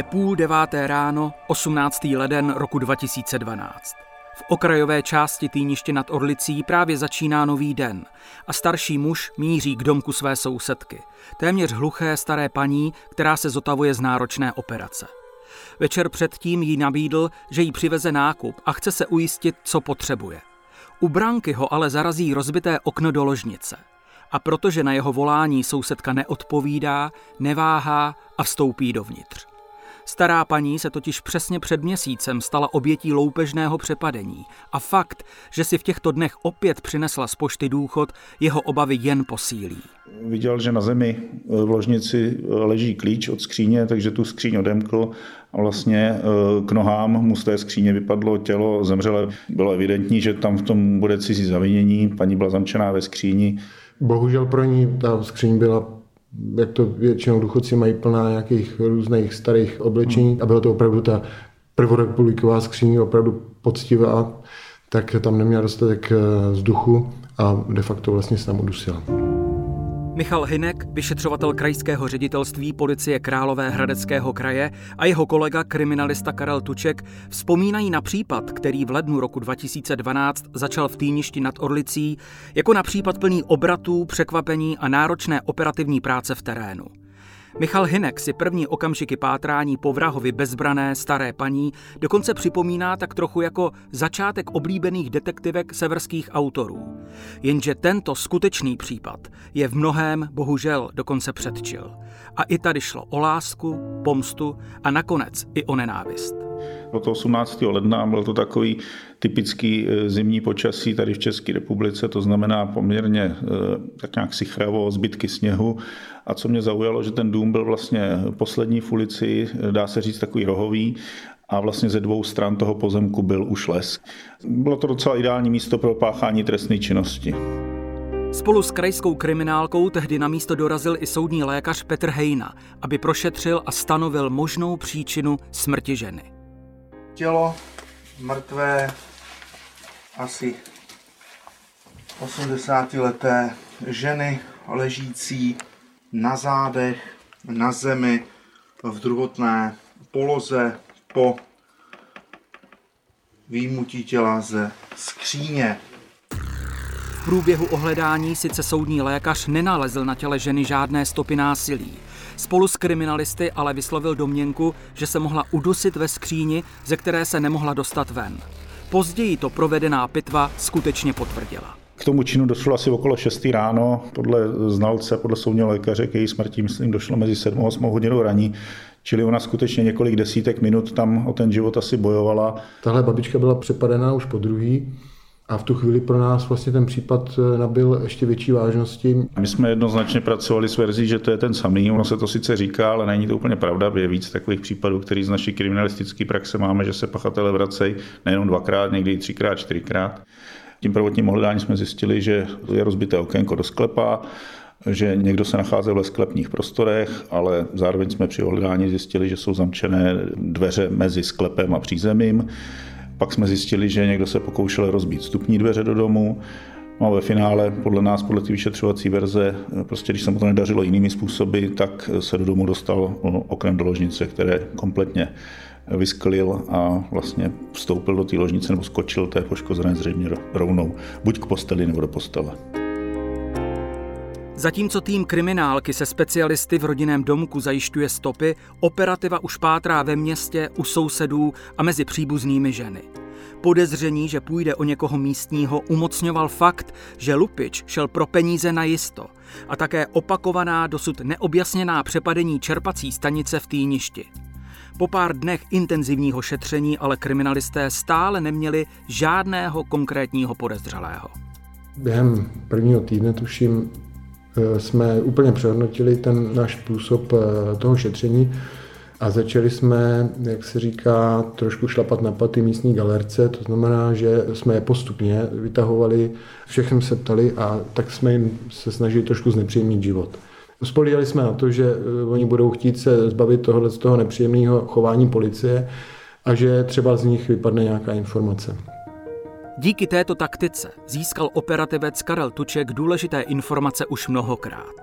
Je půl deváté ráno, 18. leden roku 2012. V okrajové části Týniště nad Orlicí právě začíná nový den a starší muž míří k domku své sousedky, téměř hluché staré paní, která se zotavuje z náročné operace. Večer předtím jí nabídl, že jí přiveze nákup a chce se ujistit, co potřebuje. U branky ho ale zarazí rozbité okno do ložnice. A protože na jeho volání sousedka neodpovídá, neváhá a vstoupí dovnitř. Stará paní se totiž přesně před měsícem stala obětí loupežného přepadení a fakt, že si v těchto dnech opět přinesla z pošty důchod, jeho obavy jen posílí. Viděl, že na zemi v ložnici leží klíč od skříně, takže tu skříň odemkl a vlastně eh, k nohám mu z té skříně vypadlo tělo zemřele. Bylo evidentní, že tam v tom bude cizí zavinění. Paní byla zamčená ve skříni. Bohužel pro ní ta skříň byla jak to většinou důchodci mají plná nějakých různých starých oblečení a byla to opravdu ta prvorepubliková skříň, opravdu poctivá, tak tam neměla dostatek eh, vzduchu a de facto vlastně se tam udusila. Michal Hinek, vyšetřovatel krajského ředitelství policie Králové hradeckého kraje a jeho kolega kriminalista Karel Tuček vzpomínají na případ, který v lednu roku 2012 začal v Týništi nad Orlicí, jako na případ plný obratů, překvapení a náročné operativní práce v terénu. Michal Hinek si první okamžiky pátrání po vrahovi bezbrané staré paní dokonce připomíná tak trochu jako začátek oblíbených detektivek severských autorů. Jenže tento skutečný případ je v mnohém bohužel dokonce předčil. A i tady šlo o lásku, pomstu a nakonec i o nenávist. Od 18. ledna byl to takový typický e, zimní počasí tady v České republice, to znamená poměrně e, tak nějak sichravo, zbytky sněhu. A co mě zaujalo, že ten dům byl vlastně poslední v ulici, dá se říct takový rohový, a vlastně ze dvou stran toho pozemku byl už les. Bylo to docela ideální místo pro páchání trestné činnosti. Spolu s krajskou kriminálkou tehdy na místo dorazil i soudní lékař Petr Hejna, aby prošetřil a stanovil možnou příčinu smrti ženy. Tělo mrtvé asi 80-leté ženy ležící na zádech, na zemi, v druhotné poloze po výjimutí těla ze skříně. V průběhu ohledání sice soudní lékař nenalezl na těle ženy žádné stopy násilí. Spolu s kriminalisty ale vyslovil domněnku, že se mohla udusit ve skříni, ze které se nemohla dostat ven. Později to provedená pitva skutečně potvrdila. K tomu činu došlo asi okolo 6 ráno. Podle znalce, podle soudního lékaře, k její smrti, myslím, došlo mezi 7 a 8 hodinou raní. Čili ona skutečně několik desítek minut tam o ten život asi bojovala. Tahle babička byla přepadená už po druhý. A v tu chvíli pro nás vlastně ten případ eh, nabil ještě větší vážnosti. My jsme jednoznačně pracovali s verzí, že to je ten samý. Ono se to sice říká, ale není to úplně pravda. Je víc takových případů, který z naší kriminalistické praxe máme, že se pachatele vracejí nejenom dvakrát, někdy třikrát, čtyřikrát. Tím prvotním ohledáním jsme zjistili, že je rozbité okénko do sklepa, že někdo se nacházel ve sklepních prostorech, ale zároveň jsme při ohledání zjistili, že jsou zamčené dveře mezi sklepem a přízemím. Pak jsme zjistili, že někdo se pokoušel rozbít vstupní dveře do domu. No a ve finále, podle nás, podle té vyšetřovací verze, prostě když se mu to nedařilo jinými způsoby, tak se do domu dostal oknem do ložnice, které kompletně vysklil a vlastně vstoupil do té ložnice nebo skočil té poškozené zřejmě rovnou, buď k posteli nebo do postele. Zatímco tým kriminálky se specialisty v rodinném domku zajišťuje stopy, operativa už pátrá ve městě, u sousedů a mezi příbuznými ženy. Podezření, že půjde o někoho místního, umocňoval fakt, že Lupič šel pro peníze na jisto a také opakovaná dosud neobjasněná přepadení čerpací stanice v Týništi. Po pár dnech intenzivního šetření ale kriminalisté stále neměli žádného konkrétního podezřelého. Během prvního týdne, tuším, jsme úplně přehodnotili ten náš způsob eh, toho šetření a začali jsme, jak se říká, trošku šlapat na paty místní galerce, to znamená, že jsme je postupně vytahovali, všechny se ptali a tak jsme jim se snažili trošku znepříjemnit život. Spolíhali jsme na to, že eh, oni budou chtít se zbavit tohle z toho nepříjemného chování policie a že třeba z nich vypadne nějaká informace. Díky této taktice získal operativec Karel Tuček důležité informace už mnohokrát.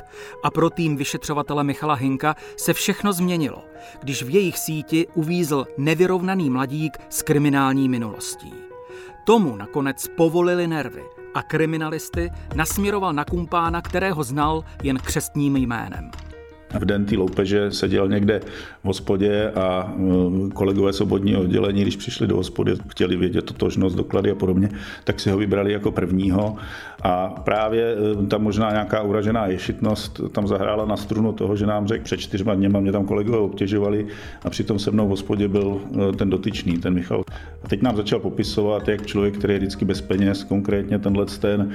A pro tým vyšetřovatele Michala Hinka se všechno změnilo, když v jejich síti uvízl nevyrovnaný mladík s kriminální minulostí. Tomu nakonec povolili nervy a kriminalisty nasměroval na kumpána, kterého znal jen křestním jménem. V den té loupeže seděl někde v hospodě a mm, kolegové svobodního oddělení, když přišli do hospody, chtěli vědět totožnost, doklady a podobně, tak si ho vybrali jako prvního. A právě e, tam možná nějaká uražená ješitnost tam zahrála na strunu toho, že nám řekl před čtyřma dněma, mě tam kolegové obtěžovali a přitom se mnou v hospodě byl e, ten dotyčný, ten Michal. A teď nám začal popisovat, jak člověk, který je vždycky bez peněz, konkrétně tenhle ten,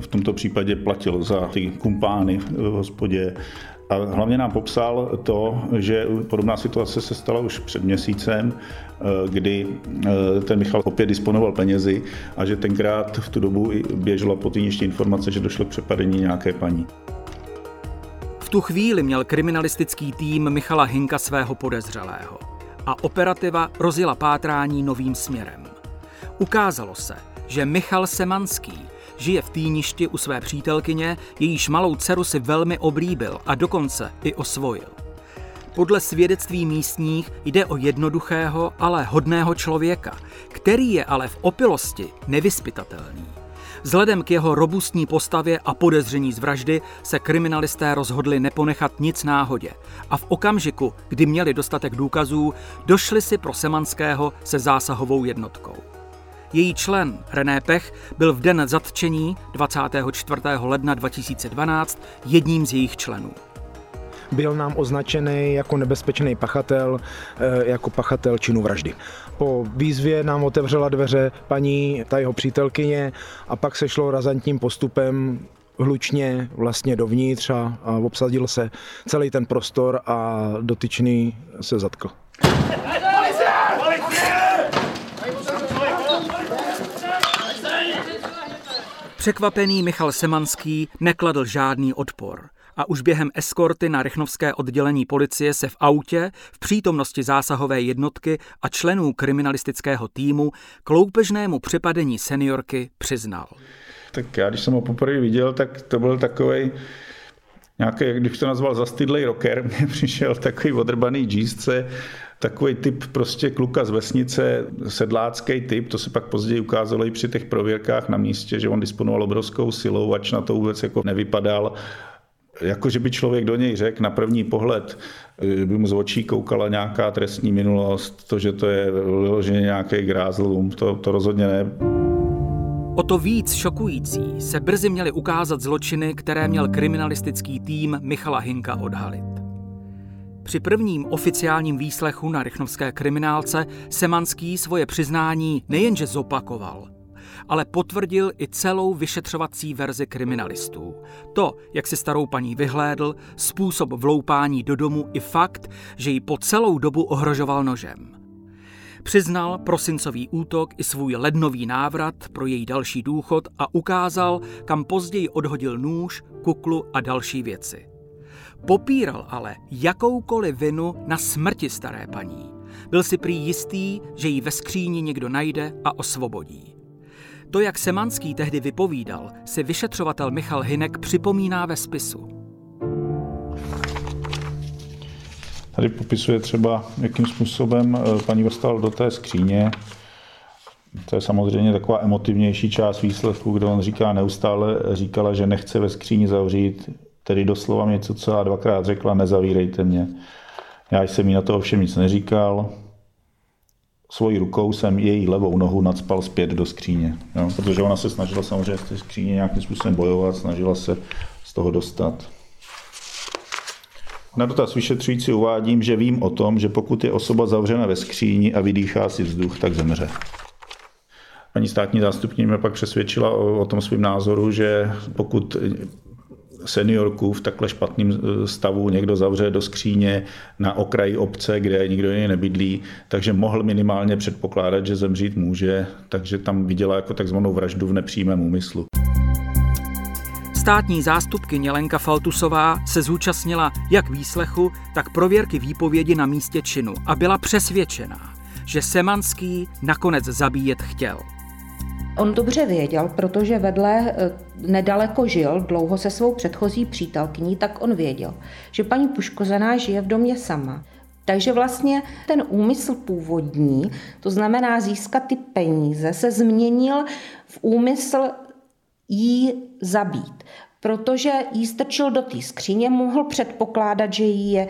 v tomto případě platil za ty kumpány v hospodě, a hlavně nám popsal to, že podobná situace se stala už před měsícem, eh, kdy eh, ten Michal opět disponoval penězi a že tenkrát v tu dobu běžela po ještě informace, že došlo k přepadení nějaké paní. V tu chvíli měl kriminalistický tým Michala Hinka svého podezřelého a operativa rozjela pátrání novým směrem. Ukázalo se, že Michal Semanský žije v týništi u své přítelkyně, jejíž malou dceru si velmi oblíbil a dokonce i osvojil. Podle svědectví místních jde o jednoduchého, ale hodného člověka, který je ale v opilosti nevyspytatelný. Vzhledem k jeho robustní postavě a podezření z vraždy se kriminalisté rozhodli neponechat nic náhodě a v okamžiku, kdy měli dostatek důkazů, došli si pro Semanského se zásahovou jednotkou. Její člen René Pech byl v den zatčení 24. ledna 2012 jedním z jejich členů. Byl nám označený jako nebezpečný pachatel, eh, jako pachatel činu vraždy. Po výzvě nám otevřela dveře paní, ta jeho přítelkyně, a pak se šlo razantním postupem hlučně vlastně dovnitř a, a obsadil se celý ten prostor a dotyčný se zatkl. Překvapený Michal Semanský nekladl žádný odpor a už během eskorty na Rychnovské oddělení policie se v autě v přítomnosti zásahové jednotky a členů kriminalistického týmu k loupežnému přepadení seniorky přiznal. Tak já, když jsem ho poprvé viděl, tak to byl takový nějaký, jak bych to nazval, zastydlej rocker, mně přišel takový odrbaný džízce, takový typ prostě kluka z vesnice, sedlácký typ, to se pak později ukázalo i při těch prověrkách na místě, že on disponoval obrovskou silou, ač na to vůbec jako nevypadal. Jako, že by člověk do něj řekl na první pohled, by mu z očí koukala nějaká trestní minulost, to, že to je vyloženě nějaký grázlům, to, to rozhodně ne. O to víc šokující se brzy měly ukázat zločiny, které měl kriminalistický tým Michala Hinka odhalit. Při prvním oficiálním výslechu na rychnovské kriminálce Semanský svoje přiznání nejenže zopakoval, ale potvrdil i celou vyšetřovací verzi kriminalistů. To, jak si starou paní vyhlédl, způsob vloupání do domu i fakt, že ji po celou dobu ohrožoval nožem. Přiznal prosincový útok i svůj lednový návrat pro její další důchod a ukázal, kam později odhodil nůž, kuklu a další věci. Popíral ale jakoukoliv vinu na smrti staré paní. Byl si prý jistý, že ji ve skříni někdo najde a osvobodí. To, jak Semanský tehdy vypovídal, si vyšetřovatel Michal Hinek připomíná ve spisu. Tady popisuje třeba, jakým způsobem eh, paní dostal do té skříně. To je samozřejmě taková emotivnější část výsledku, kde on říká neustále, říkala, že nechce ve skříni zavřít, tedy doslova něco, co já dvakrát řekla, nezavírejte mě. Já jsem jí na to ovšem nic neříkal. Svojí rukou jsem její levou nohu nadspal zpět do skříně, jo? protože ona se snažila samozřejmě z té skříně nějakým způsobem bojovat, snažila se z toho dostat. Na dotaz vyšetřující uvádím, že vím o tom, že pokud je osoba zavřena ve skříni a vydýchá si vzduch, tak zemře. Paní státní zástupní mě pak přesvědčila o, o tom svém názoru, že pokud seniorku v takhle špatném eh, stavu někdo zavře do skříně na okraji obce, kde nikdo jiný nebydlí, takže mohl minimálně předpokládat, že zemřít může, takže tam viděla jako takzvanou vraždu v nepřímém úmyslu. Státní zástupkyně Lenka Faltusová se zúčastnila jak výslechu, tak prověrky výpovědi na místě činu a byla přesvědčená, že Semanský nakonec zabíjet chtěl. On dobře věděl, protože vedle eh, nedaleko žil dlouho se svou předchozí přítelkyní, tak on věděl, že paní Puškozená žije v domě sama. Takže vlastně ten úmysl původní, to znamená získat ty peníze, se změnil v úmysl jí zabít. Protože jí strčil do té skříně, mohl předpokládat, že jí je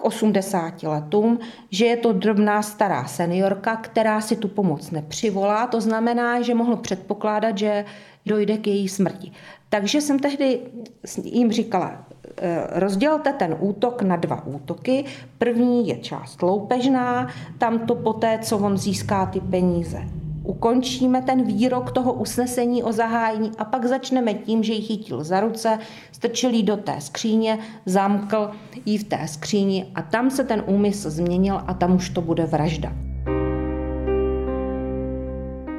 k 80 letům, že je to drobná stará seniorka, která si tu pomoc nepřivolá. To znamená, že mohl předpokládat, že dojde k její smrti. Takže jsem tehdy jim říkala, eh, rozdělte ten útok na dva útoky. První je část loupežná, tam to poté, co on získá ty peníze, ukončíme ten výrok toho usnesení o zahájení a pak začneme tím, že ji chytil za ruce, strčil ji do té skříně, zamkl ji v té skříni a tam se ten úmysl změnil a tam už to bude vražda.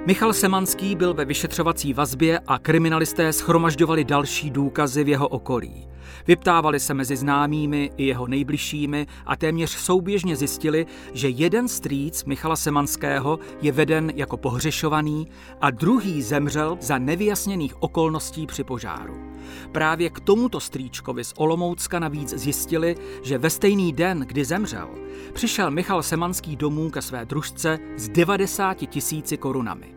Michal Semanský byl ve vyšetřovací vazbě a kriminalisté schromažďovali další důkazy v jeho okolí. Vyptávali se mezi známými i jeho nejbližšími a téměř souběžně zjistili, že jeden strýc Michala Semanského je veden jako pohřešovaný a druhý zemřel za nevyjasněných okolností při požáru. Právě k tomuto strýčkovi z Olomoucka navíc zjistili, že ve stejný den, kdy zemřel, přišel Michal Semanský domů ke své družce s 90 tisíci korunami.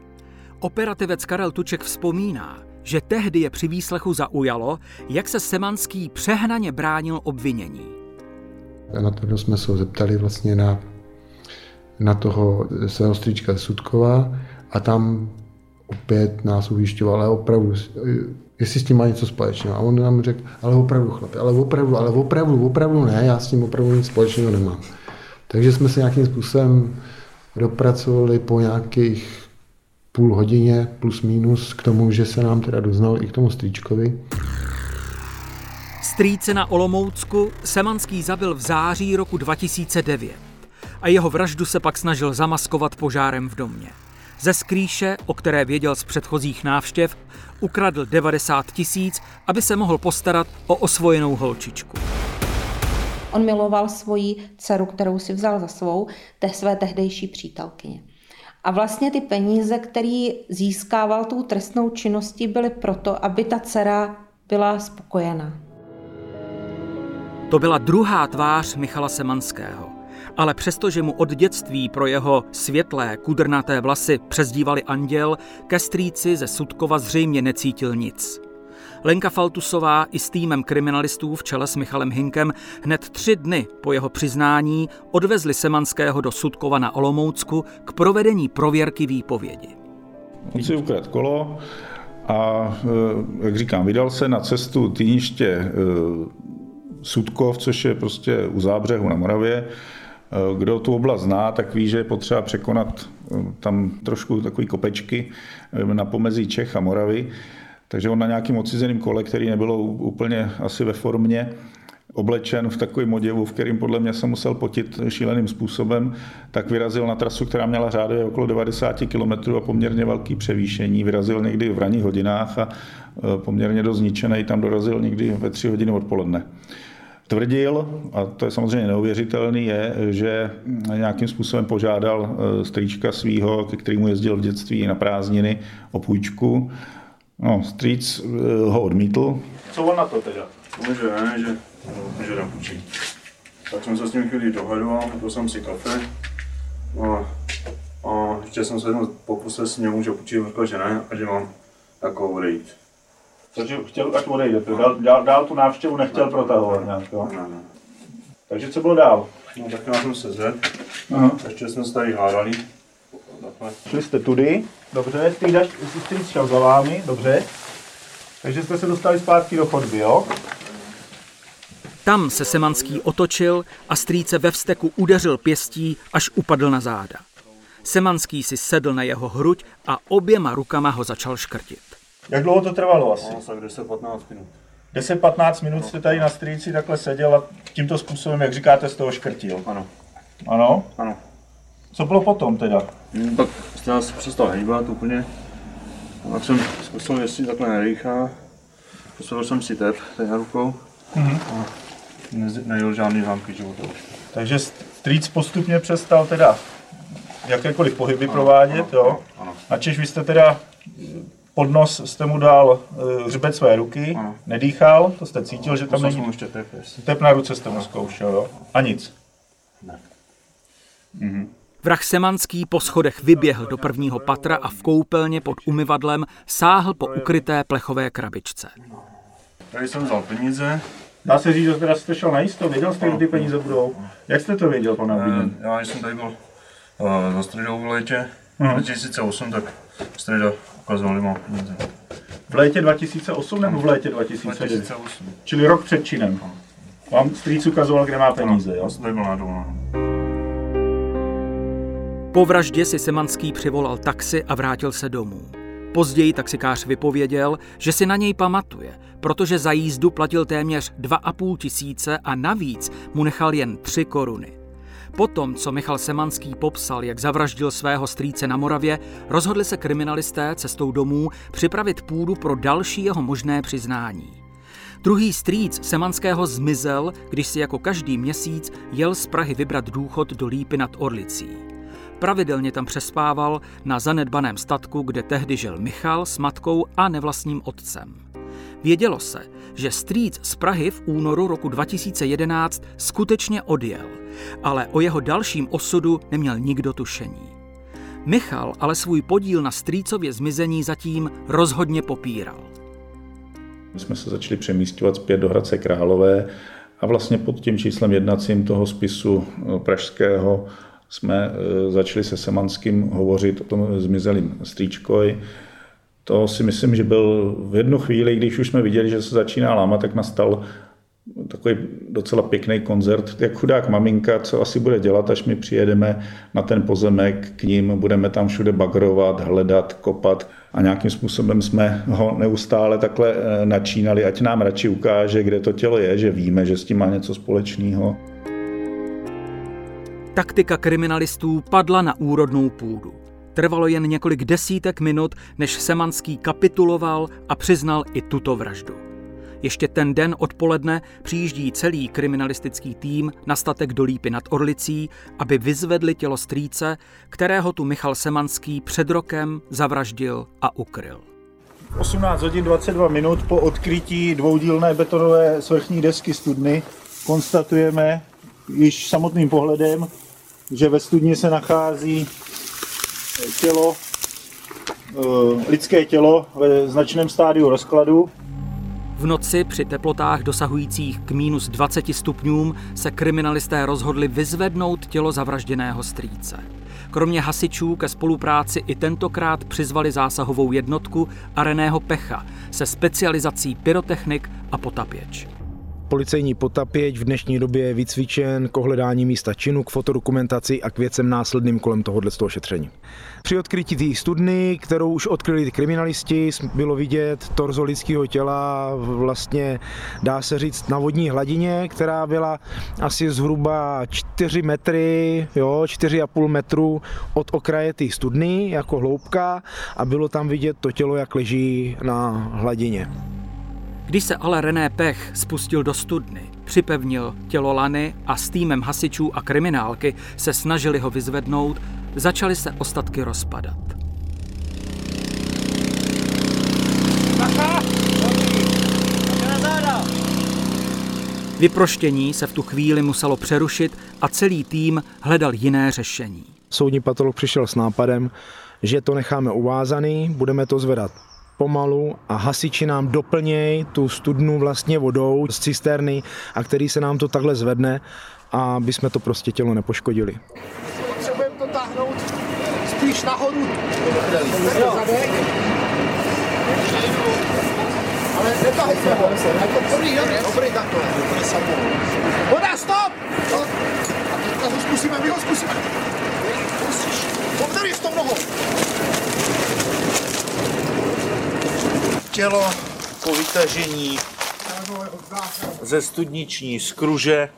Operativec Karel Tuček vzpomíná, že tehdy je při výslechu zaujalo, jak se Semanský přehnaně bránil obvinění. Na to jsme se zeptali vlastně na, na toho svého stříčka Sudkova a tam opět nás ujišťoval, ale opravdu, jestli s tím má něco společného. A on nám řekl, ale opravdu chlapi, ale opravdu, ale opravdu, opravdu ne, já s tím opravdu nic společného nemám. Takže jsme se nějakým způsobem dopracovali po nějakých půl hodině plus minus k tomu, že se nám teda doznal i k tomu strýčkovi. Strýce na Olomoucku Semanský zabil v září roku 2009 a jeho vraždu se pak snažil zamaskovat požárem v domě. Ze skrýše, o které věděl z předchozích návštěv, ukradl 90 tisíc, aby se mohl postarat o osvojenou holčičku. On miloval svoji dceru, kterou si vzal za svou, té své tehdejší přítelkyně. A vlastně ty peníze, které získával tou trestnou činností, byly proto, aby ta dcera byla spokojená. To byla druhá tvář Michala Semanského. Ale přestože mu od dětství pro jeho světlé, kudrnaté vlasy přezdívali anděl, ke strýci ze Sudkova zřejmě necítil nic. Lenka Faltusová i s týmem kriminalistů v čele s Michalem Hinkem hned tři dny po jeho přiznání odvezli Semanského do Sudkova na Olomoucku k provedení prověrky výpovědi. On si ukradl kolo a, eh, jak říkám, vydal se na cestu týniště eh, Sudkov, což je prostě u zábřehu na Moravě. Eh, kdo tu oblast zná, tak ví, že je potřeba překonat tam trošku takové kopečky na pomezí Čech a Moravy. Takže on na nějakým odcizeným kole, který nebylo úplně asi ve formě, oblečen v takovém oděvu, v kterým podle mě se musel potit šíleným způsobem, tak vyrazil na trasu, která měla řádově okolo 90 km a poměrně velký převýšení. Vyrazil někdy v ranních hodinách a e, poměrně dost zničený tam dorazil někdy ve 3 hodiny odpoledne. Tvrdil, a to je samozřejmě neuvěřitelný, je, že nějakým způsobem požádal e, strýčka svého, ke kterému jezdil v dětství na prázdniny, o půjčku No, Streets eh, ho odmítl. Co on na to teda? On že ne, že, no, že nepůjčí. Tak jsem se s ním chvíli dohadoval, pil jsem si kafe. A, a ještě jsem se jednou pokusil s ním, že půjčil, řekl, že ne a že mám jako odejít. Takže chtěl, ať odejde, dál, dál, dál tu návštěvu nechtěl protahovat nějak, jo? Ne, ne. Takže co bylo dál? No tak já jsem se zvedl, Aha. ještě jsme se tady hádali. Šli jste tudy, dobře, ty jdeš, ty šel za vámi, dobře. Takže jste se dostali zpátky do chodby, jo? Tam se Semanský otočil a strýce ve vsteku udeřil pěstí, až upadl na záda. Semanský si sedl na jeho hruď a oběma rukama ho začal škrtit. Jak dlouho to trvalo asi? No, tak 10-15 minut. 10-15 minut jste tady na strýci takhle seděl a tímto způsobem, jak říkáte, z toho škrtil. Ano. Ano? Ano. Co bylo potom teda? Hmm, pak jsem se přestal hejbat úplně. Tak jsem zkusil, jestli takhle nedýchá. Postavil jsem si tep tady na rukou. Mhm. A ne- nejel žádný zámky života. Takže strýc postupně přestal teda jakékoliv pohyby provádět, jo? Ano. Načež vy jste teda pod nos jste mu dal uh, hřbet své ruky, Ano. nedýchal, to jste cítil, že tam není... ještě tep. Tep na ruce jste mu zkoušel, jo? A nic. Vrah Semanský po schodech vyběhl do prvního patra a v koupelně pod umyvadlem sáhl po ukryté plechové krabičce. Tady jsem vzal peníze. Dá se říct, že teda jste šel na jisto, věděl jste, kde ty peníze budou? Jak jste to věděl, pane Eh, Bílen? Já, když jsem tady byl uh, za středou v létě, Mhm. 2008, tak středa ukazovali mám peníze. V létě 2008 nebo v létě 2009? 2008. Čili rok před činem. Vám strýc ukazoval, kde má peníze, jo? Já jsem tady byl na dovolenou. Po vraždě si Semanský přivolal taxi a vrátil se domů. Později taxikář vypověděl, že si na něj pamatuje, protože za jízdu platil téměř 2,5 tisíce a navíc mu nechal jen 3 koruny. Potom, co Michal Semanský popsal, jak zavraždil svého strýce na Moravě, rozhodli se kriminalisté cestou domů připravit půdu pro další jeho možné přiznání. Druhý strýc Semanského zmizel, když si jako každý měsíc jel z Prahy vybrat důchod do Lípy nad Orlicí. Pravidelně tam přespával na zanedbaném statku, kde tehdy žil Michal s matkou a nevlastním otcem. Vědělo se, že strýc z Prahy v únoru roku 2011 skutečně odjel, ale o jeho dalším osudu neměl nikdo tušení. Michal ale svůj podíl na strýcově zmizení zatím rozhodně popíral. My jsme se začali přemístěvat zpět do Hradce Králové a vlastně pod tím číslem jednacím toho spisu eh, pražského jsme eh, začali se Semanským hovořit o tom zmizelým strýčkoj. To si myslím, že byl v jednu chvíli, když už jsme viděli, že se začíná lámat, tak nastal takový docela pěkný koncert, jak chudák maminka, co asi bude dělat, až my přijedeme na ten pozemek k ním, budeme tam všude bagrovat, hledat, kopat a nějakým způsobem jsme ho neustále takhle eh, načínali, ať nám radši ukáže, kde to tělo je, že víme, že s tím má něco společného. Taktika kriminalistů padla na úrodnou půdu. Trvalo jen několik desítek minut, než Semanský kapituloval a přiznal i tuto vraždu. Ještě ten den odpoledne přijíždí celý kriminalistický tým na statek do Lípy nad Orlicí, aby vyzvedli tělo strýce, kterého tu Michal Semanský před rokem zavraždil a ukryl. 18 hodin 22 minut po odkrytí dvoudílné betonové svrchní desky studny konstatujeme již samotným pohledem, že ve studni se nachází tělo, eh, lidské tělo ve značném stádiu rozkladu. V noci při teplotách dosahujících k minus 20 stupňům se kriminalisté rozhodli vyzvednout tělo zavražděného strýce. Kromě hasičů ke spolupráci i tentokrát přizvali zásahovou jednotku Areného Pecha se specializací pyrotechnik a potapěč. Policejní potapěč v dnešní době je vycvičen k ohledání místa činu, k fotodokumentaci a k věcem následným kolem tohohle šetření. Při odkrytí té studny, kterou už odkryli kriminálisti, bylo vidět torzo lidského těla vlastně, dá se říct, na vodní hladině, která byla asi zhruba 4 metry, jo, 4,5 metru od okraje té studny jako hloubka a bylo tam vidět to tělo, jak leží na hladině. Když se ale René Pech spustil do studny, připevnil tělo Lany a s týmem hasičů a kriminálky se snažili ho vyzvednout, začaly se ostatky rozpadat. Vyproštění se v tu chvíli muselo přerušit a celý tým hledal jiné řešení. Soudní patolog přišel s nápadem, že to necháme uvázaný, budeme to zvedat pomalu a hasiči nám doplnějí tu studnu vlastně vodou z cisterny a který se nám to takhle zvedne a aby jsme to prostě tělo nepoškodili. Potřebujeme to táhnout spíš nahoru. Ale netahejte ho. Jako dobrý, dobrý, dobrý, takhle. Voda, stop! No. A teďka ho zkusíme, my ho zkusíme. Povdali s tou nohou. Tělo po vytažení ze studniční skruže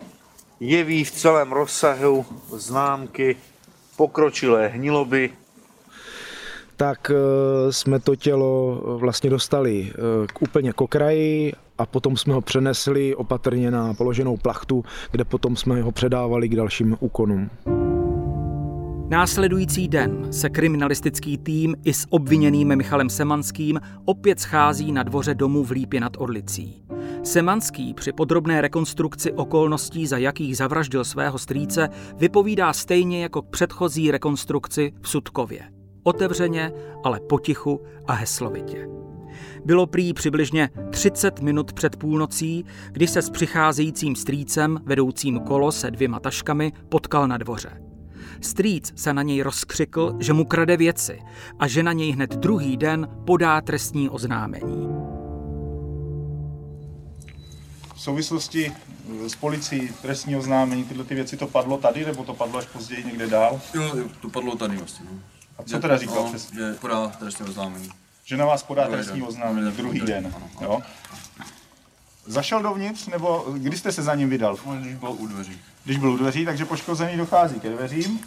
jeví v celém rozsahu známky pokročilé hniloby, tak eh, jsme to tělo vlastně dostali eh, k úplně k okraji a potom jsme ho přenesli opatrně na položenou plachtu, kde potom jsme ho předávali k dalším úkonům. Následující den se kriminalistický tým i s obviněným Michalem Semanským opět schází na dvoře domu v Lípě nad Orlicí. Semanský při podrobné rekonstrukci okolností, za jakých zavraždil svého strýce, vypovídá stejně jako k předchozí rekonstrukci v Sudkově. Otevřeně, ale potichu a heslovitě. Bylo prý přibližně 30 minut před půlnocí, kdy se s přicházejícím strýcem, vedoucím kolo se dvěma taškami, potkal na dvoře. Strýc se na něj rozkřikl, že mu krade věci a že na něj hned druhý den podá trestní oznámení. V souvislosti s policií, trestní oznámení, tyhle ty věci, to padlo tady, nebo to padlo až později někde dál? Jo, to padlo tady vlastně. No. A co teda říkal no, přesně? Že podá trestní oznámení. Že na vás podá trestní oznámení Druhý den. den. Ano. Jo? Zašel dovnitř, nebo kdy jste se za ním vydal? No, když byl u dveří. Když byl u dveří, takže poškozený dochází ke dveřím.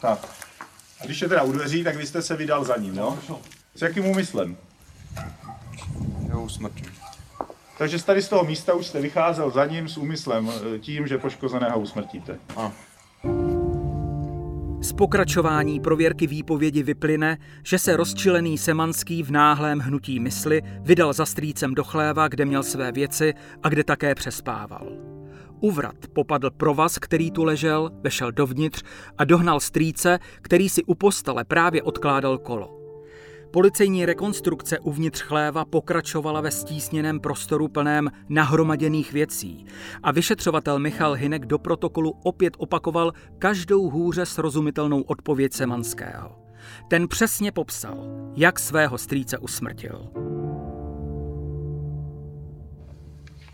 Tak. A když je teda u dveří, tak vy jste se vydal za ním, jo? S jakým úmyslem? Jo, smrtí. Takže z tady z toho místa už jste vycházel za ním s úmyslem eh, tím, že poškozeného usmrtíte. Ano. Pokračování prověrky výpovědi vyplyne, že se rozčilený Semanský v náhlém hnutí mysli vydal za strýcem do chléva, kde měl své věci a kde také přespával. Uvrat popadl provaz, který tu ležel, vešel dovnitř a dohnal strýce, který si u postele právě odkládal kolo. Policejní rekonstrukce uvnitř chléva pokračovala ve stísněném prostoru plném nahromaděných věcí a vyšetřovatel Michal Hinek do protokolu opět opakoval každou hůře srozumitelnou odpověď Semanského. Ten přesně popsal, jak svého strýce usmrtil.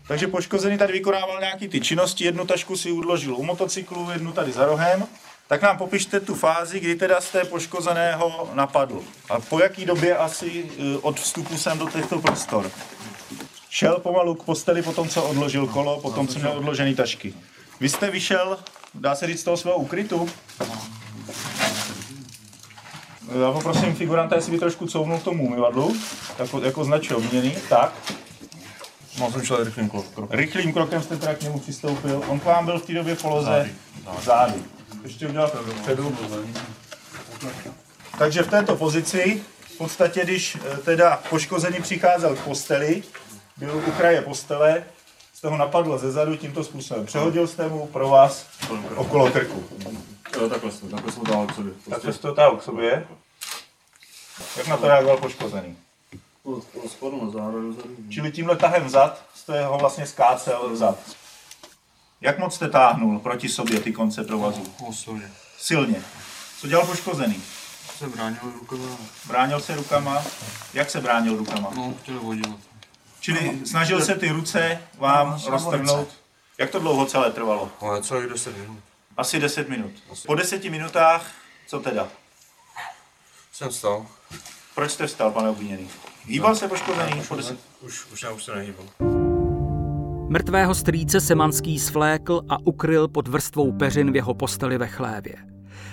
Takže poškozený tady vykonával nějaký ty činnosti, jednu tašku si odložil u motocyklu, jednu tady za rohem. Tak nám popište tu fázi, kdy teda jste poškozeného napadl. A po jaký době asi eh, od vstupu sem do těchto prostor? Šel pomalu k posteli po tom, co odložil kolo, po tom, co měl odložený tašky. Vy jste vyšel, dá se říct, z toho svého ukrytu? Já poprosím figuranta, jestli by trošku couvnul k tomu umyvadlu, jako, jako značil obměný. Tak. No, jsem šel rychlým krokem. Rychlým krokem jste teda k němu přistoupil. On k vám byl v té době v poloze zády. Ještě udělat předu. Takže v této pozici, v podstatě, když eh, teda poškozený přicházel k posteli, byl u kraje postele, jste ho napadl ze zadu tímto způsobem. Přehodil jste mu pro vás okolo krku. Jo, takhle jsem, takhle jsem dál k sobě. Takhle jste to táhl k sobě. Jak na to reagoval poškozený? Spadl na dozadu. Čili tímhle tahem vzad jste ho vlastně skácel vzad. Jak moc jste táhnul proti sobě ty konce provazu? No, sorry. Silně. Co dělal poškozený? Se bránil rukama. Bránil se rukama? Jak se bránil rukama? No, chtěli vodit. Čili snažil se ty ruce vám roztrhnout. Jak to dlouho celé trvalo? Ale celých 10 minut. Asi 10 minut. Po 10 minutách, co teda? Jsem vstal. Proč jste vstal, pane obviněný? Hýbal se poškozený po 10 Už, už já už se nehýbal. Mrtvého strýce Semanský svlékl a ukryl pod vrstvou peřin v jeho posteli ve chlévě.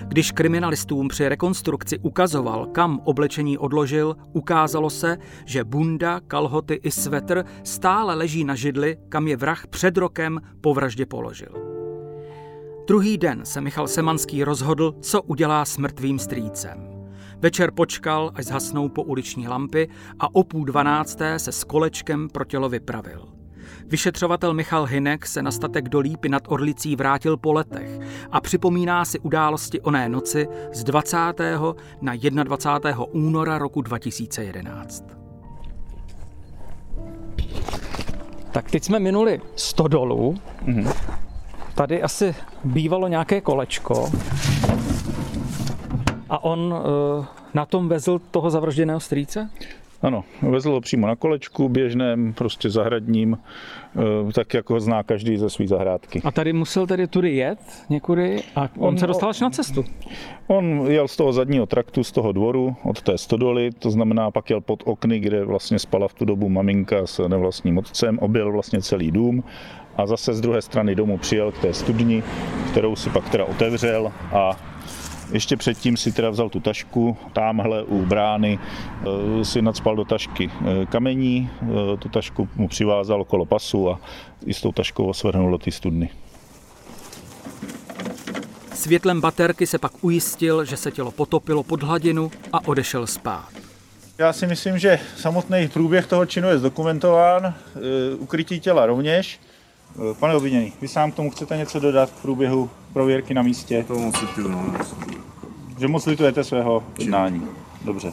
Když kriminalistům při rekonstrukci ukazoval, kam oblečení odložil, ukázalo se, že bunda, kalhoty i svetr stále leží na židli, kam je vrah před rokem po vraždě položil. Druhý den se Michal Semanský rozhodl, co udělá s mrtvým strýcem. Večer počkal, až zhasnou po uliční lampy a o půl dvanácté se s kolečkem pro tělo vypravil. Vyšetřovatel Michal Hinek se na statek do Lípy nad Orlicí vrátil po letech a připomíná si události oné noci z 20. na 21. února roku 2011. Tak teď jsme minuli 100 dolů. Mm-hmm. Tady asi bývalo nějaké kolečko. A on uh, na tom vezl toho zavražděného strýce? Ano, vezl ho přímo na kolečku, běžném, prostě zahradním, eh, tak jako ho zná každý ze své zahrádky. A tady musel tedy tudy jet někudy a on, on se dostal až na cestu. On jel z toho zadního traktu, z toho dvoru, od té stodoly, to znamená pak jel pod okny, kde vlastně spala v tu dobu maminka s nevlastním otcem, objel vlastně celý dům a zase z druhé strany domu přijel k té studni, kterou si pak teda otevřel a ještě předtím si teda vzal tu tašku, tamhle u brány eh, si nadspal do tašky eh, kamení, eh, tu tašku mu přivázal okolo pasu a i s tou taškou osvrhnul do ty studny. Světlem baterky se pak ujistil, že se tělo potopilo pod hladinu a odešel spát. Já si myslím, že samotný průběh toho činu je zdokumentován, ukrytí těla rovněž. Pane obviněný, vy sám k tomu chcete něco dodat k průběhu prověrky na místě? To moc no. Že moc litujete svého jednání. Dobře.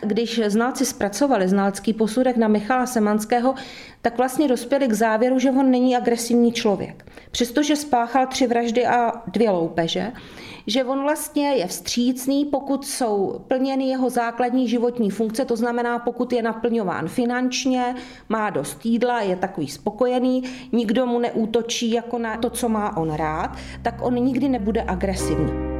Když znalci zpracovali znalecký posudek na Michala Semanského, tak vlastně dospěli k závěru, že on není agresivní člověk. Přestože spáchal tři vraždy a dvě loupeže, že on vlastně je vstřícný, pokud jsou plněny jeho základní životní funkce, to znamená, pokud je naplňován finančně, má dost jídla, je takový spokojený, nikdo mu neútočí jako na to, co má on rád, tak on nikdy nebude agresivní.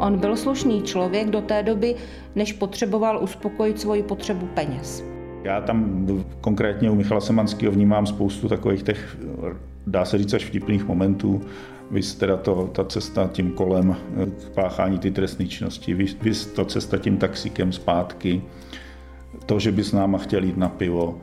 On byl slušný člověk do té doby, než potřeboval uspokojit svoji potřebu peněz. Já tam konkrétně u Michala Semanského vnímám spoustu takových těch, dá se říct, až vtipných momentů. Vy teda to, ta cesta tím kolem k páchání ty trestné činnosti, vy, vy to cesta tím taxíkem zpátky, to, že by s náma chtěl jít na pivo,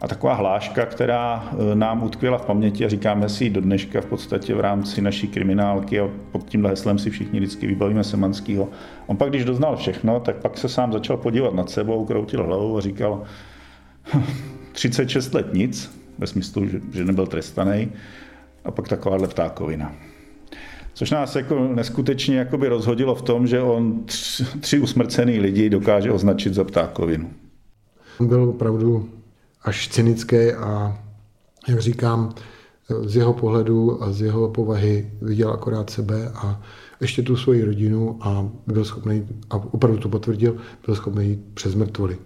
a taková hláška, která e, nám utkvěla v paměti a říkáme si ji do dneška v podstatě v rámci naší kriminálky a pod tímhle heslem si všichni vždycky vybavíme Semanskýho. On pak, když doznal všechno, tak pak se sám začal podívat nad sebou, kroutil hlavou a říkal 36 hm, let nic, ve smyslu, že nebyl trestaný, a pak takováhle vtákovina. Což nás jako neskutečně jakoby rozhodilo v tom, že on tři, tři usmrcený lidi dokáže označit za ptákovinu. Byl opravdu až cynické a, jak říkám, z jeho pohledu a z jeho povahy viděl akorát sebe a ještě tu svoji rodinu a byl schopný, a opravdu to potvrdil, byl schopný jít přes mrtvoly.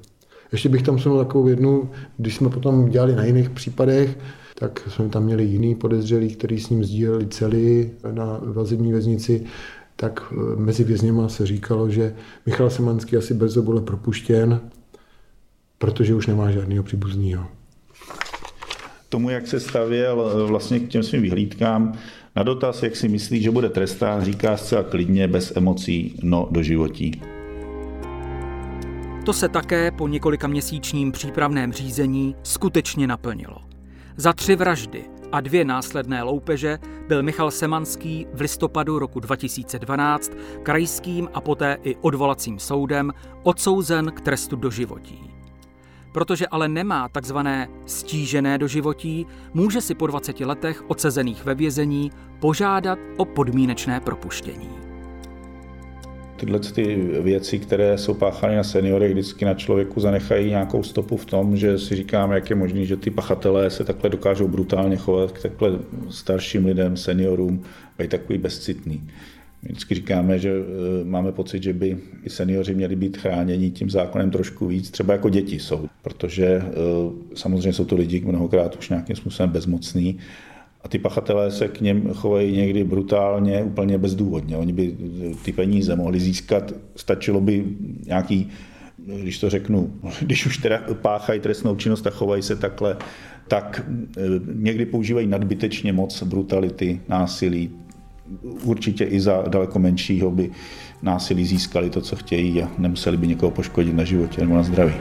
Ještě bych tam sunul takovou jednu, když jsme potom dělali na jiných případech, tak jsme tam měli jiný podezřelý, který s ním sdíleli celý na vazební věznici, tak mezi vězněma se říkalo, že Michal Semanský asi brzo bude propuštěn, protože už nemá žádného příbuzného. Tomu, jak se stavěl eh, vlastně k těm svým vyhlídkám, na dotaz, jak si myslí, že bude trestán, říká zcela klidně, bez emocí, no do životí. To se také po několika měsíčním přípravném řízení skutečně naplnilo. Za tři vraždy a dvě následné loupeže byl Michal Semanský v listopadu roku 2012 krajským a poté i odvolacím soudem odsouzen k trestu doživotí. Protože ale nemá takzvané stížené doživotí, může si po 20 letech odsezených ve vězení požádat o podmínečné propuštění. Tyhle ty věci, které jsou páchány na seniorech, vždycky na člověku zanechají nějakou stopu v tom, že si říkáme, jak je možné, že ty pachatelé se takhle dokážou brutálně chovat k takhle starším lidem, seniorům, být takový bezcitný. Vždycky říkáme, že e, máme pocit, že by i seniori měli být chráněni tím zákonem trošku víc, třeba jako děti jsou, protože e, samozřejmě jsou to lidi mnohokrát už nějakým způsobem bezmocný a ty pachatelé se k něm chovají někdy brutálně, úplně bezdůvodně. Oni by ty peníze mohli získat, stačilo by nějaký, když to řeknu, když už teda páchají trestnou činnost a chovají se takhle, tak někdy používají nadbytečně moc brutality, násilí, určitě i za daleko menšího by násilí získali to, co chtějí a nemuseli by někoho poškodit na životě nebo na zdraví.